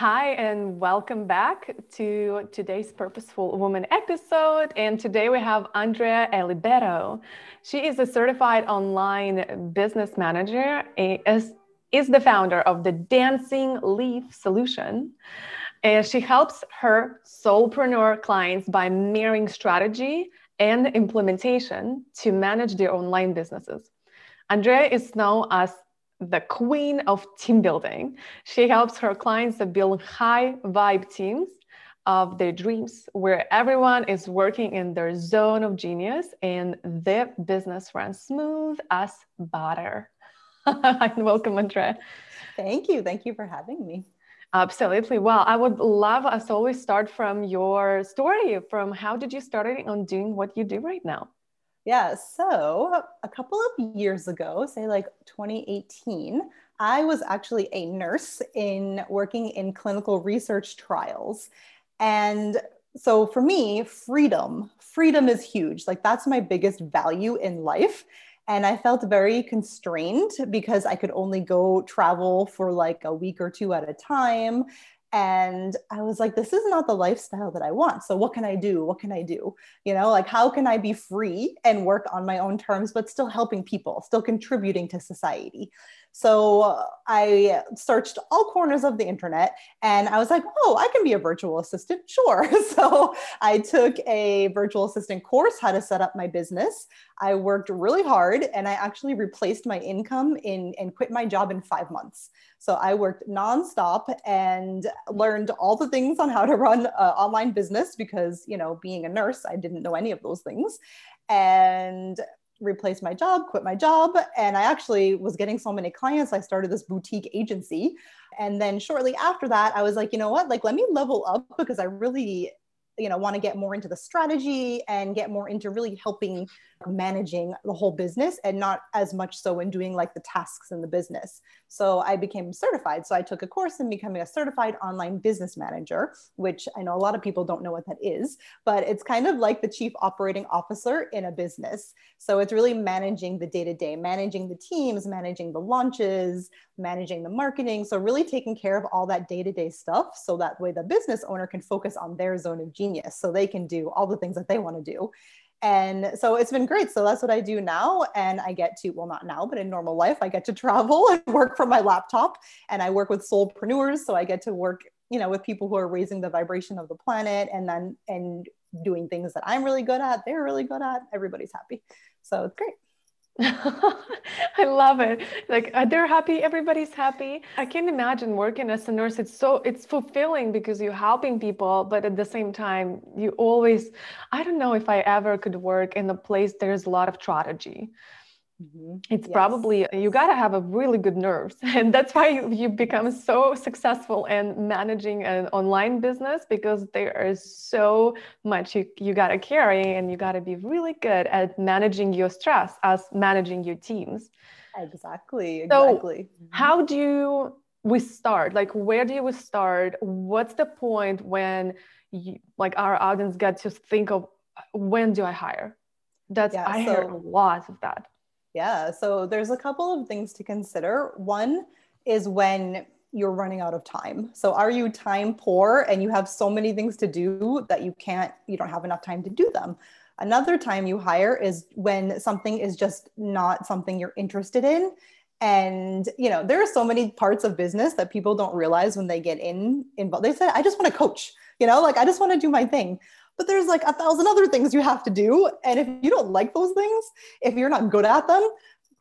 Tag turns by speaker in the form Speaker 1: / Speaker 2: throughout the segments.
Speaker 1: Hi, and welcome back to today's Purposeful Woman episode. And today we have Andrea Elibero. She is a certified online business manager, is, is the founder of the Dancing Leaf Solution. And she helps her soulpreneur clients by mirroring strategy and implementation to manage their online businesses. Andrea is known as the queen of team building. She helps her clients to build high vibe teams of their dreams where everyone is working in their zone of genius and their business runs smooth as butter. Welcome, Andrea.
Speaker 2: Thank you. Thank you for having me.
Speaker 1: Absolutely. Well, I would love us always start from your story, from how did you start on doing what you do right now?
Speaker 2: Yeah, so a couple of years ago, say like 2018, I was actually a nurse in working in clinical research trials. And so for me, freedom, freedom is huge. Like that's my biggest value in life. And I felt very constrained because I could only go travel for like a week or two at a time and i was like this is not the lifestyle that i want. So what can i do? What can i do? You know like how can i be free and work on my own terms but still helping people still contributing to society so uh, I searched all corners of the internet and I was like, oh, I can be a virtual assistant. Sure. so I took a virtual assistant course, how to set up my business. I worked really hard and I actually replaced my income in and quit my job in five months. So I worked nonstop and learned all the things on how to run an online business because, you know, being a nurse, I didn't know any of those things. And replaced my job, quit my job, and I actually was getting so many clients. I started this boutique agency. And then shortly after that, I was like, you know what? Like, let me level up because I really you know want to get more into the strategy and get more into really helping managing the whole business and not as much so in doing like the tasks in the business. So i became certified. So i took a course in becoming a certified online business manager which i know a lot of people don't know what that is but it's kind of like the chief operating officer in a business. So it's really managing the day to day managing the teams managing the launches managing the marketing. So really taking care of all that day to day stuff so that way the business owner can focus on their zone of genius so they can do all the things that they want to do. And so it's been great. So that's what i do now. And i get to well not now but in normal life i get to travel and work from my laptop. And i work with soulpreneurs so i get to work you know with people who are raising the vibration of the planet and then and doing things that i'm really good at they're really good at everybody's happy. So it's great
Speaker 1: I love it. Like uh, they're happy, everybody's happy. I can't imagine working as a nurse. It's so it's fulfilling because you're helping people, but at the same time, you always I don't know if I ever could work in a place there's a lot of strategy. Mm-hmm. It's yes. probably you got to have a really good nerves, and that's why you, you become so successful in managing an online business because there is so much you, you got to carry, and you got to be really good at managing your stress as managing your teams.
Speaker 2: Exactly. Exactly.
Speaker 1: So, how do you, we start? Like, where do we start? What's the point when, you, like, our audience get to think of when do I hire? That's yeah, I so- hear a lot of that
Speaker 2: yeah, so there's a couple of things to consider. One is when you're running out of time. So are you time poor and you have so many things to do that you can't you don't have enough time to do them. Another time you hire is when something is just not something you're interested in and you know there are so many parts of business that people don't realize when they get in involved they say i just want to coach you know like i just want to do my thing but there's like a thousand other things you have to do. And if you don't like those things, if you're not good at them,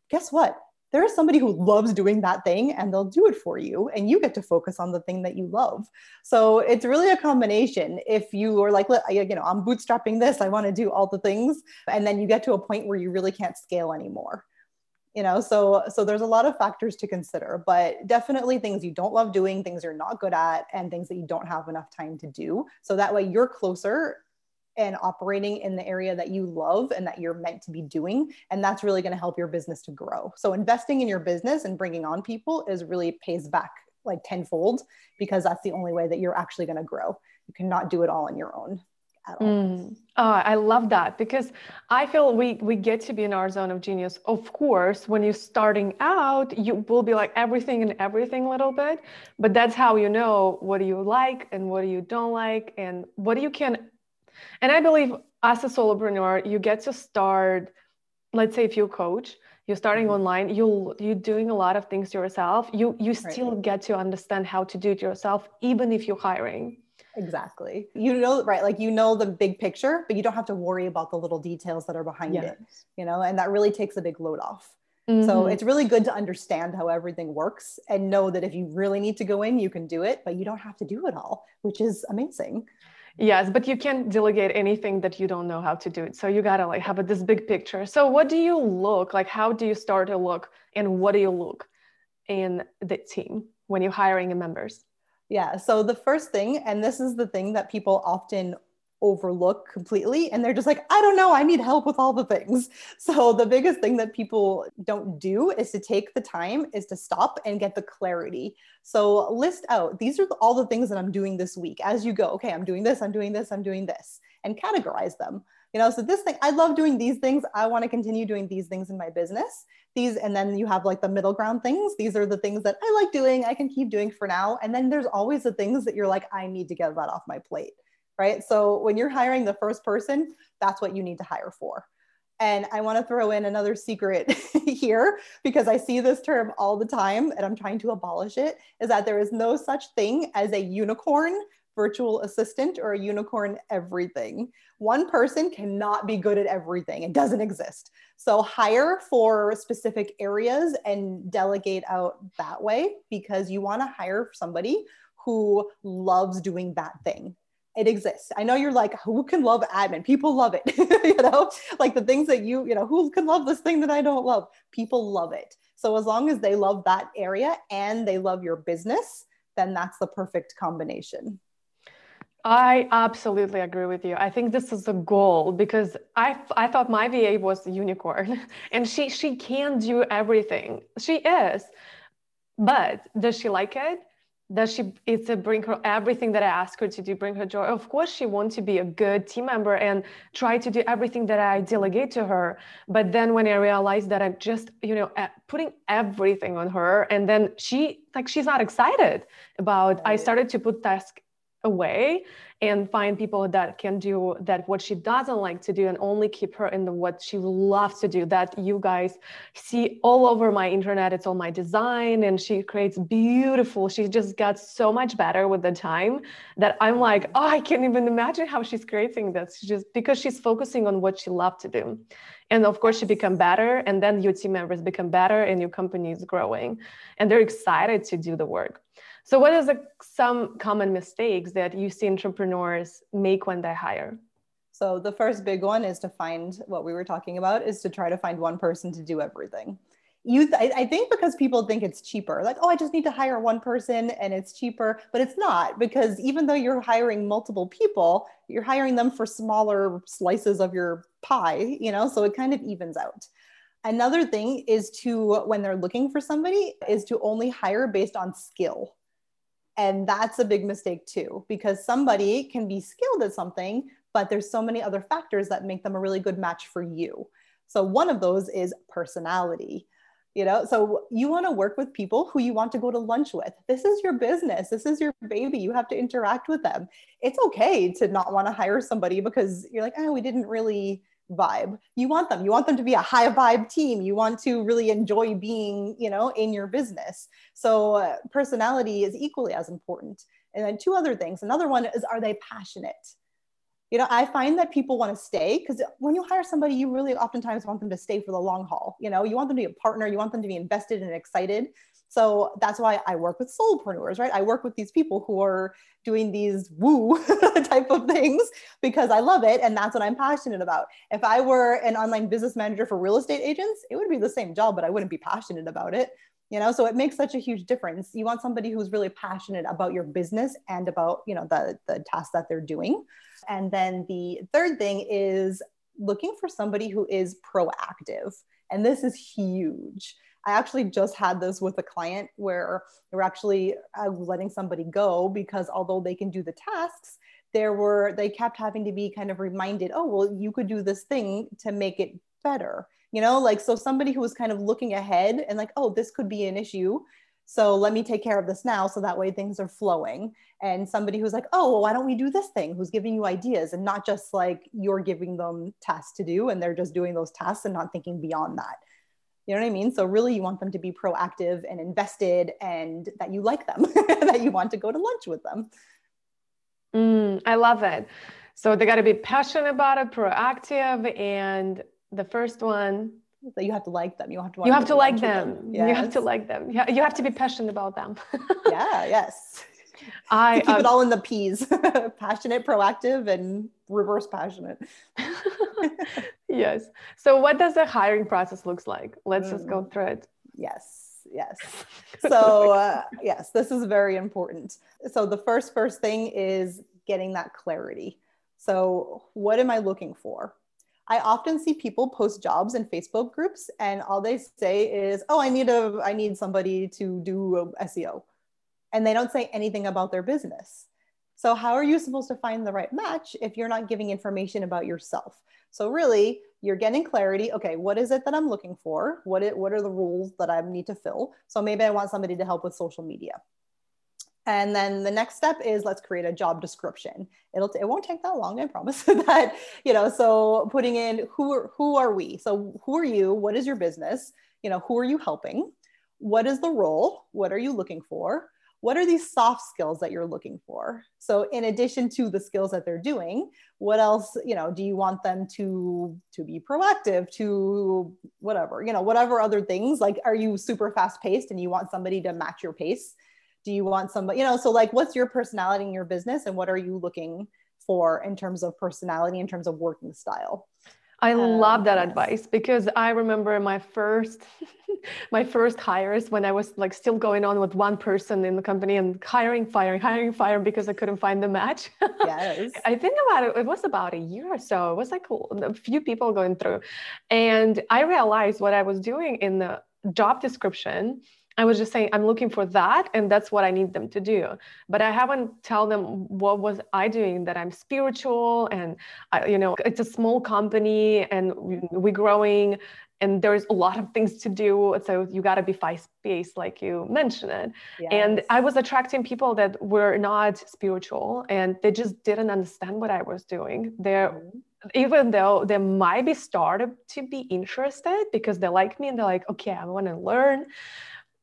Speaker 2: guess what? There is somebody who loves doing that thing and they'll do it for you. And you get to focus on the thing that you love. So it's really a combination. If you are like, you know, I'm bootstrapping this, I want to do all the things. And then you get to a point where you really can't scale anymore you know so so there's a lot of factors to consider but definitely things you don't love doing things you're not good at and things that you don't have enough time to do so that way you're closer and operating in the area that you love and that you're meant to be doing and that's really going to help your business to grow so investing in your business and bringing on people is really pays back like tenfold because that's the only way that you're actually going to grow you cannot do it all on your own
Speaker 1: Mm. Oh, I love that because I feel we we get to be in our zone of genius. Of course, when you're starting out, you will be like everything and everything a little bit, but that's how you know what do you like and what do you don't like and what you can. And I believe as a solopreneur, you get to start. Let's say if you coach, you're starting mm-hmm. online, you you're doing a lot of things yourself. You you still right. get to understand how to do it yourself, even if you're hiring
Speaker 2: Exactly. You know, right? Like you know the big picture, but you don't have to worry about the little details that are behind yes. it, you know, and that really takes a big load off. Mm-hmm. So it's really good to understand how everything works and know that if you really need to go in, you can do it, but you don't have to do it all, which is amazing.
Speaker 1: Yes, but you can't delegate anything that you don't know how to do it. So you gotta like have a, this big picture. So what do you look like? How do you start to look, and what do you look in the team when you're hiring members?
Speaker 2: Yeah. So the first thing, and this is the thing that people often overlook completely, and they're just like, I don't know, I need help with all the things. So the biggest thing that people don't do is to take the time, is to stop and get the clarity. So list out these are all the things that I'm doing this week as you go. Okay, I'm doing this, I'm doing this, I'm doing this, and categorize them you know so this thing i love doing these things i want to continue doing these things in my business these and then you have like the middle ground things these are the things that i like doing i can keep doing for now and then there's always the things that you're like i need to get that off my plate right so when you're hiring the first person that's what you need to hire for and I want to throw in another secret here because I see this term all the time and I'm trying to abolish it is that there is no such thing as a unicorn virtual assistant or a unicorn everything. One person cannot be good at everything. It doesn't exist. So hire for specific areas and delegate out that way because you want to hire somebody who loves doing that thing. It exists. I know you're like, who can love admin? People love it. you know, like the things that you, you know, who can love this thing that I don't love? People love it. So as long as they love that area and they love your business, then that's the perfect combination.
Speaker 1: I absolutely agree with you. I think this is a goal because I I thought my VA was a unicorn and she she can do everything. She is. But does she like it? Does she is to bring her everything that I ask her to do, bring her joy? Of course she wants to be a good team member and try to do everything that I delegate to her. But then when I realized that I'm just, you know, putting everything on her and then she like she's not excited about. I started to put tasks away and find people that can do that what she doesn't like to do and only keep her in the what she loves to do that you guys see all over my internet. It's all my design and she creates beautiful she just got so much better with the time that i'm like oh i can't even imagine how she's creating this. Just because she's focusing on what she loves to do. And of course she become better and then your team members become better and your company is growing and they're excited to do the work so, what are some common mistakes that you see entrepreneurs make when they hire?
Speaker 2: So, the first big one is to find what we were talking about is to try to find one person to do everything. You, th- I think because people think it's cheaper, like, oh, I just need to hire one person and it's cheaper, but it's not because even though you're hiring multiple people, you're hiring them for smaller slices of your pie, you know, so it kind of evens out. Another thing is to, when they're looking for somebody, is to only hire based on skill and that's a big mistake too, because somebody can be skilled at something, but there's so many other factors that make them a really good match for you. So one of those is personality. You know, so you want to work with people who you want to go to lunch with. This is your business. This is your baby. You have to interact with them. It's okay to not want to hire somebody because you're like, oh, we didn't really vibe. You want them. You want them to be a high vibe team. You want to really enjoy being you know in your business. So uh, personality is equally as important. And then two other things. Another one is are they passionate? You know i find that people want to stay because when you hire somebody you really oftentimes want them to stay for the long haul. You know you want them to be a partner. You want them to be invested and excited So that's why I work with soulpreneurs, right? I work with these people who are doing these woo type of things because I love it and that's what I'm passionate about. If I were an online business manager for real estate agents, it would be the same job, but I wouldn't be passionate about it. You know, so it makes such a huge difference. You want somebody who's really passionate about your business and about, you know, the the tasks that they're doing. And then the third thing is looking for somebody who is proactive. And this is huge I actually just had this with a client where they're actually uh, letting somebody go because although they can do the tasks, there were they kept having to be kind of reminded, oh well, you could do this thing to make it better. You know, like so somebody who was kind of looking ahead and like, oh, this could be an issue. So let me take care of this now so that way things are flowing. And somebody who's like, oh, well, why don't we do this thing? Who's giving you ideas and not just like you're giving them tasks to do and they're just doing those tasks and not thinking beyond that. You know what I mean? So really you want them to be proactive and invested and that you like them, that you want to go to lunch with them.
Speaker 1: Mm, I love it. So they got to be passionate about it, proactive, and the first one.
Speaker 2: So you have to like them. You have to.
Speaker 1: You have to, like them. them. Yes. You have to like them. You have to be passionate about them.
Speaker 2: yeah. Yes. I keep um, it all in the P's: passionate, proactive, and reverse passionate.
Speaker 1: yes. So what does the hiring process looks like? Let's mm. just go mm. through it.
Speaker 2: Yes. Yes. So uh, yes, this is very important. So the first first thing is getting that clarity. So what am I looking for? I often see people post jobs in Facebook groups and all they say is, "Oh, I need a I need somebody to do SEO." And they don't say anything about their business. So, how are you supposed to find the right match if you're not giving information about yourself? So, really, you're getting clarity. Okay, what is it that I'm looking for? What, it, what are the rules that I need to fill? So, maybe I want somebody to help with social media. And then the next step is let's create a job description. It'll it won't take that long, I promise. that you know, so putting in who are, who are we? So who are you? What is your business? You know, who are you helping? What is the role? What are you looking for? What are these soft skills that you're looking for? So in addition to the skills that they're doing what else you know do you want them to to be proactive to whatever you know whatever other things? Like are you super fast paced and you want somebody to match your pace? Do you want somebody you know so like what's your personality in your business and what are you looking for in terms of personality in terms of working style
Speaker 1: I um, love that advice because I remember my first my first hires when I was like still going on with one person in the company and hiring, firing, hiring, firing because I couldn't find the match. Yes. I think about it, it was about a year or so. It was like a few people going through. And I realized what I was doing in the job description I was just saying I'm looking for that and that's what I need them to do. But I haven't tell them what was I doing that I'm spiritual and I, you know it's a small company and we're growing and there's a lot of things to do so you got to be fast paced like you mentioned it yes. and i was attracting people that were not spiritual and they just didn't understand what i was doing they're mm-hmm. even though they might be started to be interested because they like me and they're like okay i want to learn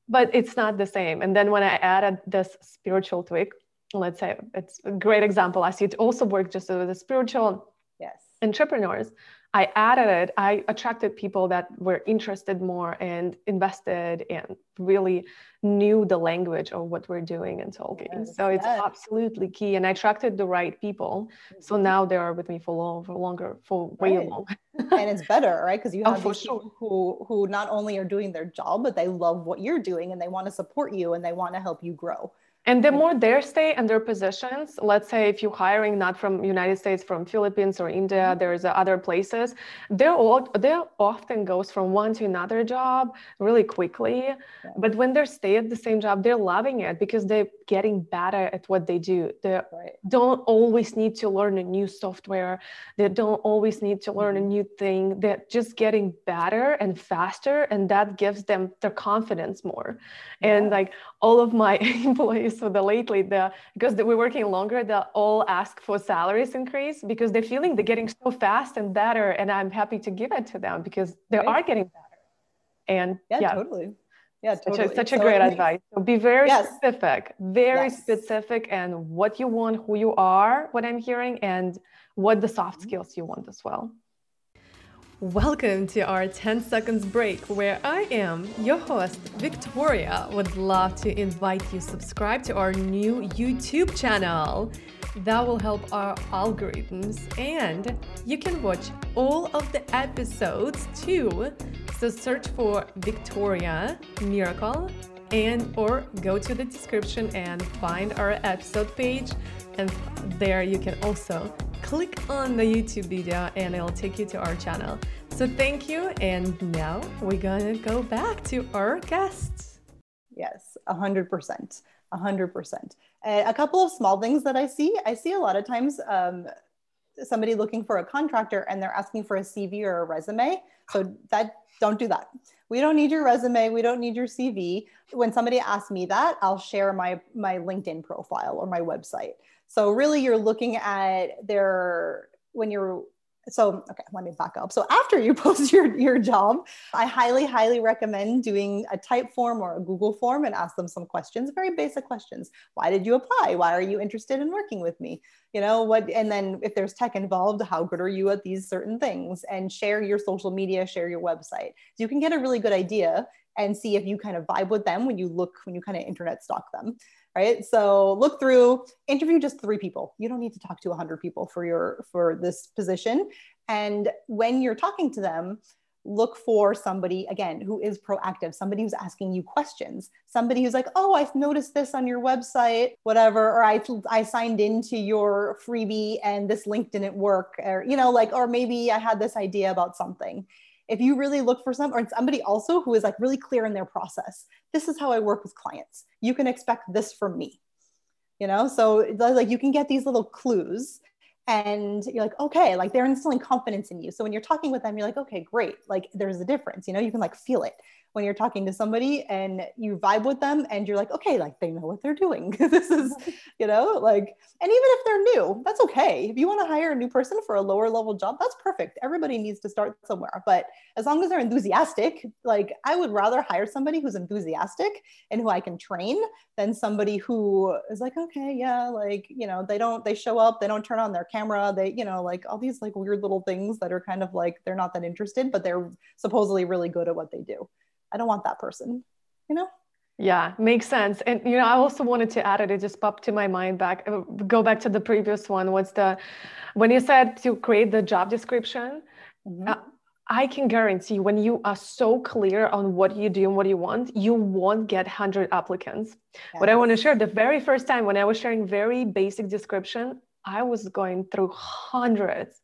Speaker 1: but it's not the same. And then when I added this spiritual tweak, let's say it's a great example. I see it also work just with the spiritual
Speaker 2: yes.
Speaker 1: entrepreneurs. I added it, I attracted people that were interested more and invested and really knew the language of what we're doing and talking. Yes, so it's yes. absolutely key. And I attracted the right people. So mm-hmm. now they are with me for long, for longer, for way right. long.
Speaker 2: and it's better, right? Because you oh, have oh, these sure. people who who not only are doing their job, but they love what you're doing and they want to support you and they want to help you grow
Speaker 1: and the more they stay in their positions let's say if you're hiring not from united states from philippines or india mm-hmm. there's other places they're all they often goes from one to another job really quickly. But when they stay at the same job they're loving it because they're getting better at what they do. They don't always need to learn a new software. They don't always need to learn mm-hmm. a new thing. They're just getting better and faster and that gives them their confidence more. And like all of my employees so the lately the because we're working longer they'll all ask for salaries increase because they're feeling they're getting so fast and better and i'm happy to give it to them because they right. are getting better and
Speaker 2: yeah, yeah. totally yeah
Speaker 1: totally. such a, such a great advice so be very yes. specific very yes. specific and what you want who you are what i'm hearing and what the soft mm-hmm. skills you want as well Welcome to our 10 seconds break where I am, your host, Victoria, would love to invite you subscribe to our new YouTube channel. That will help our algorithms and you can watch all of the episodes too. So search for Victoria Miracle and or go to the description and find our episode page and there you can also click on the YouTube video and it'll take you to our channel. So thank you. And now we're going to go back to our guests.
Speaker 2: Yes, 100%. 100%. And a couple of small things that I see I see a lot of times um, somebody looking for a contractor and they're asking for a CV or a resume. So that don't do that. We don't need your resume. We don't need your CV. When somebody asks me that, I'll share my my LinkedIn profile or my website. So really you're looking at their when you're so okay let me back up. So after you post your, your job i highly highly recommend doing a Typeform or a google form and ask them some questions very basic questions. Why did you apply? Why are you interested in working with me? You know what and then if there's tech involved how good are you at these certain things? And share your social media share your website. So you can get a really good idea and see if you kind of vibe with them when you look when you kind of internet stalk them right? So look through interview just three people. You don't need to talk to 100 people for your for this position. And when you're talking to them look for somebody again who is proactive somebody who's asking you questions somebody who's like oh i've noticed this on your website whatever or i i signed into your freebie and this link didn't work or you know like or maybe i had this idea about something if you really look for some or somebody also who is like really clear in their process this is how i work with clients. You can expect this from me you know? So like you can get these little clues and you're like okay like they're instilling confidence in you. So when you're talking with them you're like okay great like there's a difference you know? You can like feel it when you're talking to somebody and you vibe with them and you're like okay like they know what they're doing. This is you know like and even if they're new that's okay. If you want to hire a new person for a lower level job that's perfect. Everybody needs to start somewhere. But as long as they're enthusiastic like i would rather hire somebody who's enthusiastic and who i can train than somebody who is like okay yeah like you know they don't they show up they don't turn on their camera they you know like all these like weird little things that are kind of like they're not that interested but they're supposedly really good at what they do I don't want that person, you know?
Speaker 1: Yeah, makes sense. And you know, I also wanted to add it. It just popped to my mind back. Uh, go back to the previous one. What's the when you said to create the job description? Mm-hmm. Uh, I can guarantee when you are so clear on what you do and what you want, you won't get 100 applicants. Yes. What I want to share the very first time when I was sharing very basic description, I was going through hundreds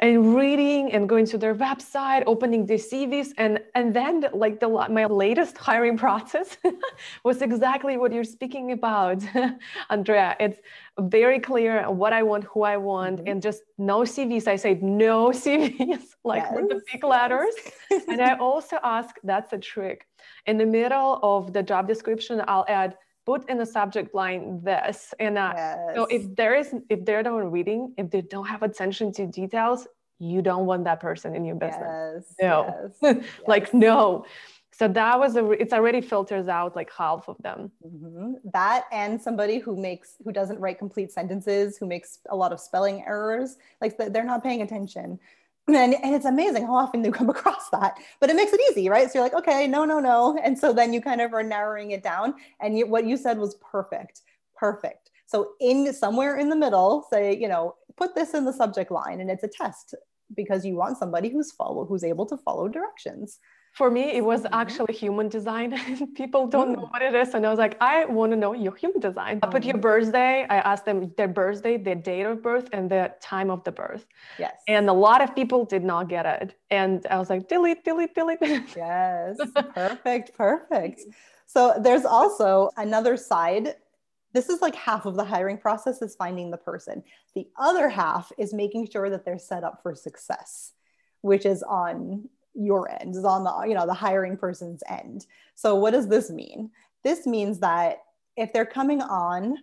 Speaker 1: and reading and going to their website, opening the CVs, and and then like the my latest hiring process was exactly what you're speaking about, Andrea. It's very clear what I want, who I want, mm-hmm. and just no CVs. I say no CVs, like yes. with the big letters. and I also ask, that's a trick. In the middle of the job description, I'll add put in the subject line this and uh, yes. so if there is if they're not reading if they don't have attention to details you don't want that person in your business. Yes, no. yes, like no. So that was a it's already filters out like half of them.
Speaker 2: Mm-hmm. that and somebody who makes who doesn't write complete sentences who makes a lot of spelling errors like they're not paying attention and, and it's amazing how often you come across that but it makes it easy right? So you're like okay no no no. And so then you kind of are narrowing it down and you, what you said was perfect perfect. So in somewhere in the middle say you know put this in the subject line and it's a test because you want somebody who's follow who's able to follow directions
Speaker 1: for me it was mm-hmm. actually human design. People don't know mm. what it is and i was like i want to know your human design. I put your mm. birthday i asked them their birthday their date of birth and the time of the birth.
Speaker 2: Yes.
Speaker 1: And a lot of people did not get it and i was like delete delete delete.
Speaker 2: Yes. Perfect perfect. So there's also another side. This is like half of the hiring process is finding the person. The other half is making sure that they're set up for success which is on your end is on the you know the hiring person's end. So what does this mean? This means that if they're coming on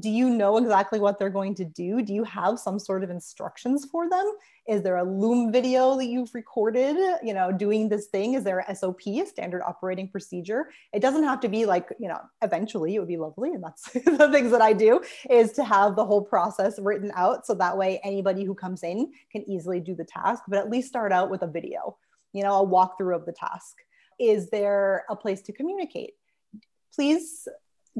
Speaker 2: do you know exactly what they're going to do? Do you have some sort of instructions for them? Is there a Loom video that you've recorded, you know, doing this thing? Is there a SOP, a standard operating procedure? It doesn't have to be like, you know, eventually it would be lovely. And that's the things that I do is to have the whole process written out. So that way anybody who comes in can easily do the task, but at least start out with a video, you know, a walkthrough of the task. Is there a place to communicate? Please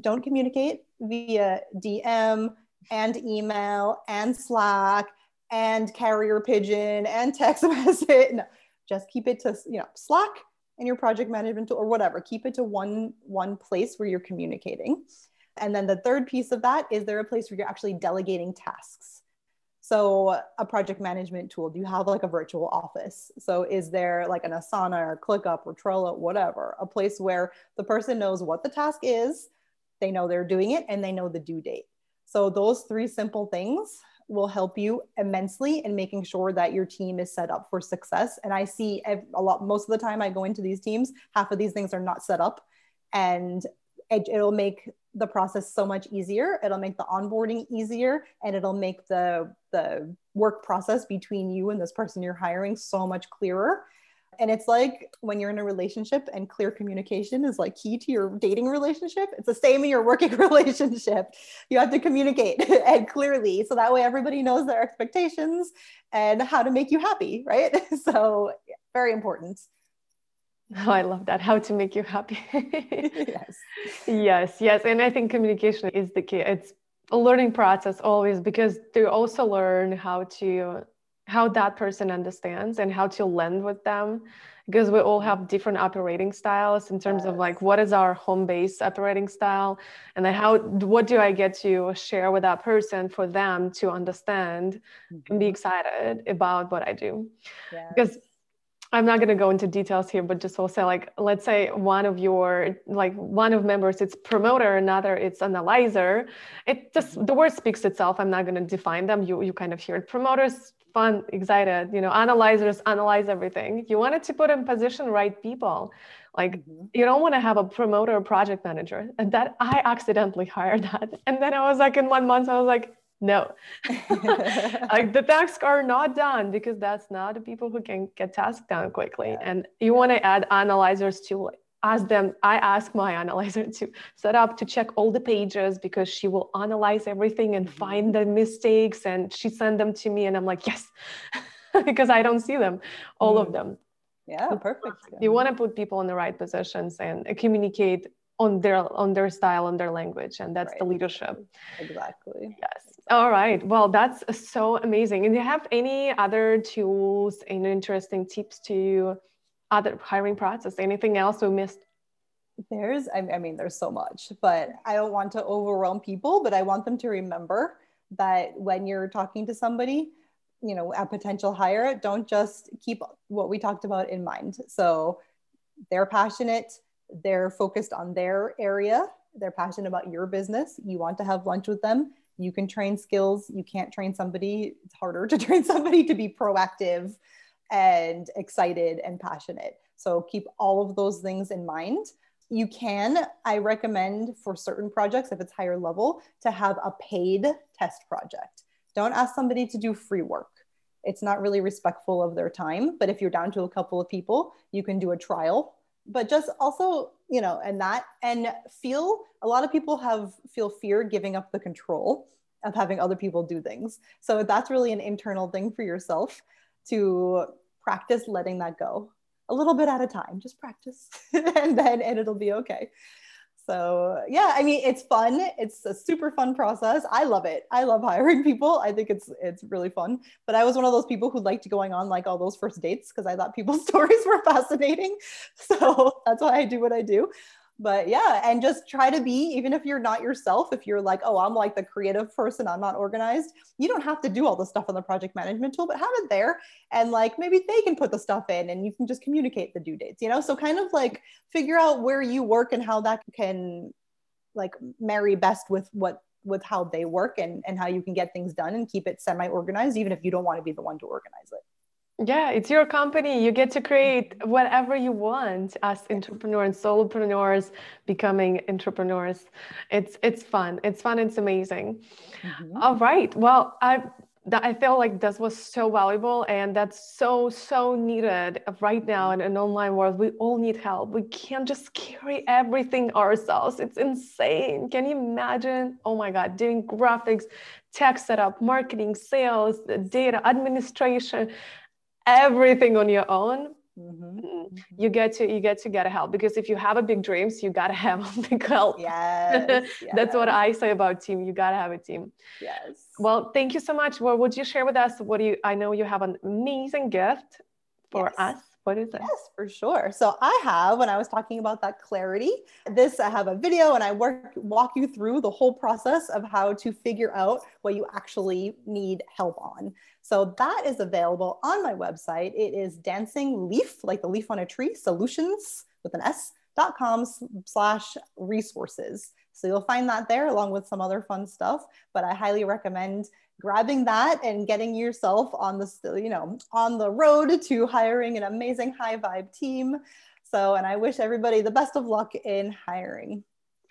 Speaker 2: don't communicate via DM and email and Slack and carrier pigeon and text message. No, just keep it to you know Slack and your project management tool or whatever. Keep it to one one place where you're communicating. And then the third piece of that is there a place where you're actually delegating tasks? So a project management tool, do you have like a virtual office? So is there like an Asana or ClickUp or Trello, whatever, a place where the person knows what the task is, they know they're doing it, and they know the due date. So those three simple things will help you immensely in making sure that your team is set up for success. And I see a lot, most of the time I go into these teams, half of these things are not set up. And it, it'll make the process so much easier. It'll make the onboarding easier and it'll make the, the work process between you and this person you're hiring so much clearer and it's like when you're in a relationship and clear communication is like key to your dating relationship. It's the same in your working relationship. You have to communicate and clearly so that way everybody knows their expectations and how to make you happy, right? So, very important.
Speaker 1: Oh, I love that. How to make you happy. yes. Yes, yes. And I think communication is the key. It's a learning process always because they also learn how to how that person understands and how to lend with them because we all have different operating styles in terms yes. of like what is our home base operating style and then how what do i get to share with that person for them to understand mm-hmm. and be mm-hmm. excited about what i do yes. because I'm not going to go into details here, but just also like, let's say one of your, like one of members, it's promoter, another it's analyzer. It just, mm-hmm. the word speaks itself. I'm not going to define them. You, you kind of hear it. Promoters fun, excited. You know, analyzers analyze everything. You wanted to put in position right people. Like mm-hmm. you don't want to have a promoter or project manager. And that I accidentally hired that. And then I was like, in one month, I was like, no, like the tasks are not done because that's not the people who can get tasks done quickly. Yeah. And you want to add analyzers to ask them i ask my analyzer to set up to check all the pages because she will analyze everything and mm-hmm. find the mistakes and she send them to me and i'm like yes. Because i don't see them all mm. of them.
Speaker 2: Yeah perfect.
Speaker 1: you want to put people in the right positions and communicate on their on their style on their language and that's right. the leadership.
Speaker 2: Exactly.
Speaker 1: Yes. All right. Well that's so amazing. And do you have any other tools and interesting tips to other hiring process? Anything else we missed?
Speaker 2: There's, I mean, there's so much, but I don't want to overwhelm people, but I want them to remember that when you're talking to somebody, you know, a potential hire, don't just keep what we talked about in mind. So they're passionate, they're focused on their area, they're passionate about your business. You want to have lunch with them. You can train skills. You can't train somebody. It's harder to train somebody to be proactive and excited and passionate. So keep all of those things in mind. You can, I recommend for certain projects, if it's higher level, to have a paid test project. Don't ask somebody to do free work. It's not really respectful of their time. But if you're down to a couple of people, you can do a trial. But just also, you know, and that, and feel a lot of people have feel fear giving up the control of having other people do things. So that's really an internal thing for yourself to practice letting that go. A little bit at a time just practice and then and it'll be okay. So yeah i mean it's fun. It's a super fun process. I love it. I love hiring people. I think it's it's really fun. But i was one of those people who liked going on like all those first dates because i thought people's stories were fascinating. So that's why i do what i do but yeah and just try to be even if you're not yourself if you're like oh i'm like the creative person i'm not organized you don't have to do all the stuff on the project management tool but have it there. And like maybe they can put the stuff in and you can just communicate the due dates you know? So kind of like figure out where you work and how that can like marry best with what with how they work and and how you can get things done and keep it semi organized even if you don't want to be the one to organize it
Speaker 1: Yeah, it's your company. You get to create whatever you want as entrepreneurs and solopreneurs becoming entrepreneurs. It's it's fun. It's fun. It's amazing. Mm-hmm. All right. Well, I I feel like this was so valuable and that's so, so needed right now in an online world. We all need help. We can't just carry everything ourselves. It's insane. Can you imagine? Oh my God, doing graphics, tech setup, marketing, sales, data, administration, everything on your own. Mm-hmm. Mm, you get to you get to get help because if you have a big dreams you gotta have a big help
Speaker 2: yes,
Speaker 1: yes. that's what i say about team you gotta have a team
Speaker 2: yes
Speaker 1: well thank you so much well would you share with us what do you i know you have an amazing gift for yes. us what is it?
Speaker 2: Yes, for sure. So I have, when I was talking about that clarity, this I have a video and I work walk you through the whole process of how to figure out what you actually need help on. So that is available on my website. It is dancing leaf, like the leaf on a tree, solutions with an S dot com slash resources. So you'll find that there along with some other fun stuff. But I highly recommend grabbing that and getting yourself on the you know on the road to hiring an amazing high vibe team. So and I wish everybody the best of luck in hiring.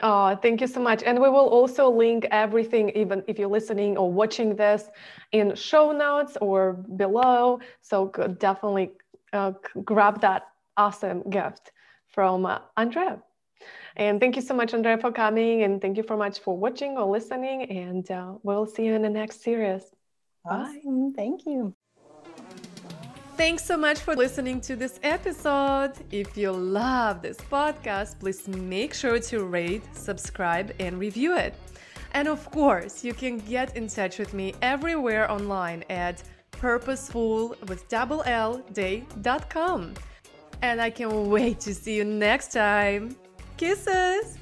Speaker 1: Oh, thank you so much. And we will also link everything, even if you're listening or watching this in show notes or below. So definitely uh, grab that awesome gift from uh, Andrea. And thank you so much, Andrea, for coming. And thank you so much for watching or listening. And uh, we'll see you in the next series.
Speaker 2: Awesome. Bye. Thank you.
Speaker 1: Thanks so much for listening to this episode. If you love this podcast, please make sure to rate, subscribe, and review it. And of course, you can get in touch with me everywhere online at purposeful with double L day.com. And I can't wait to see you next time. Kisses!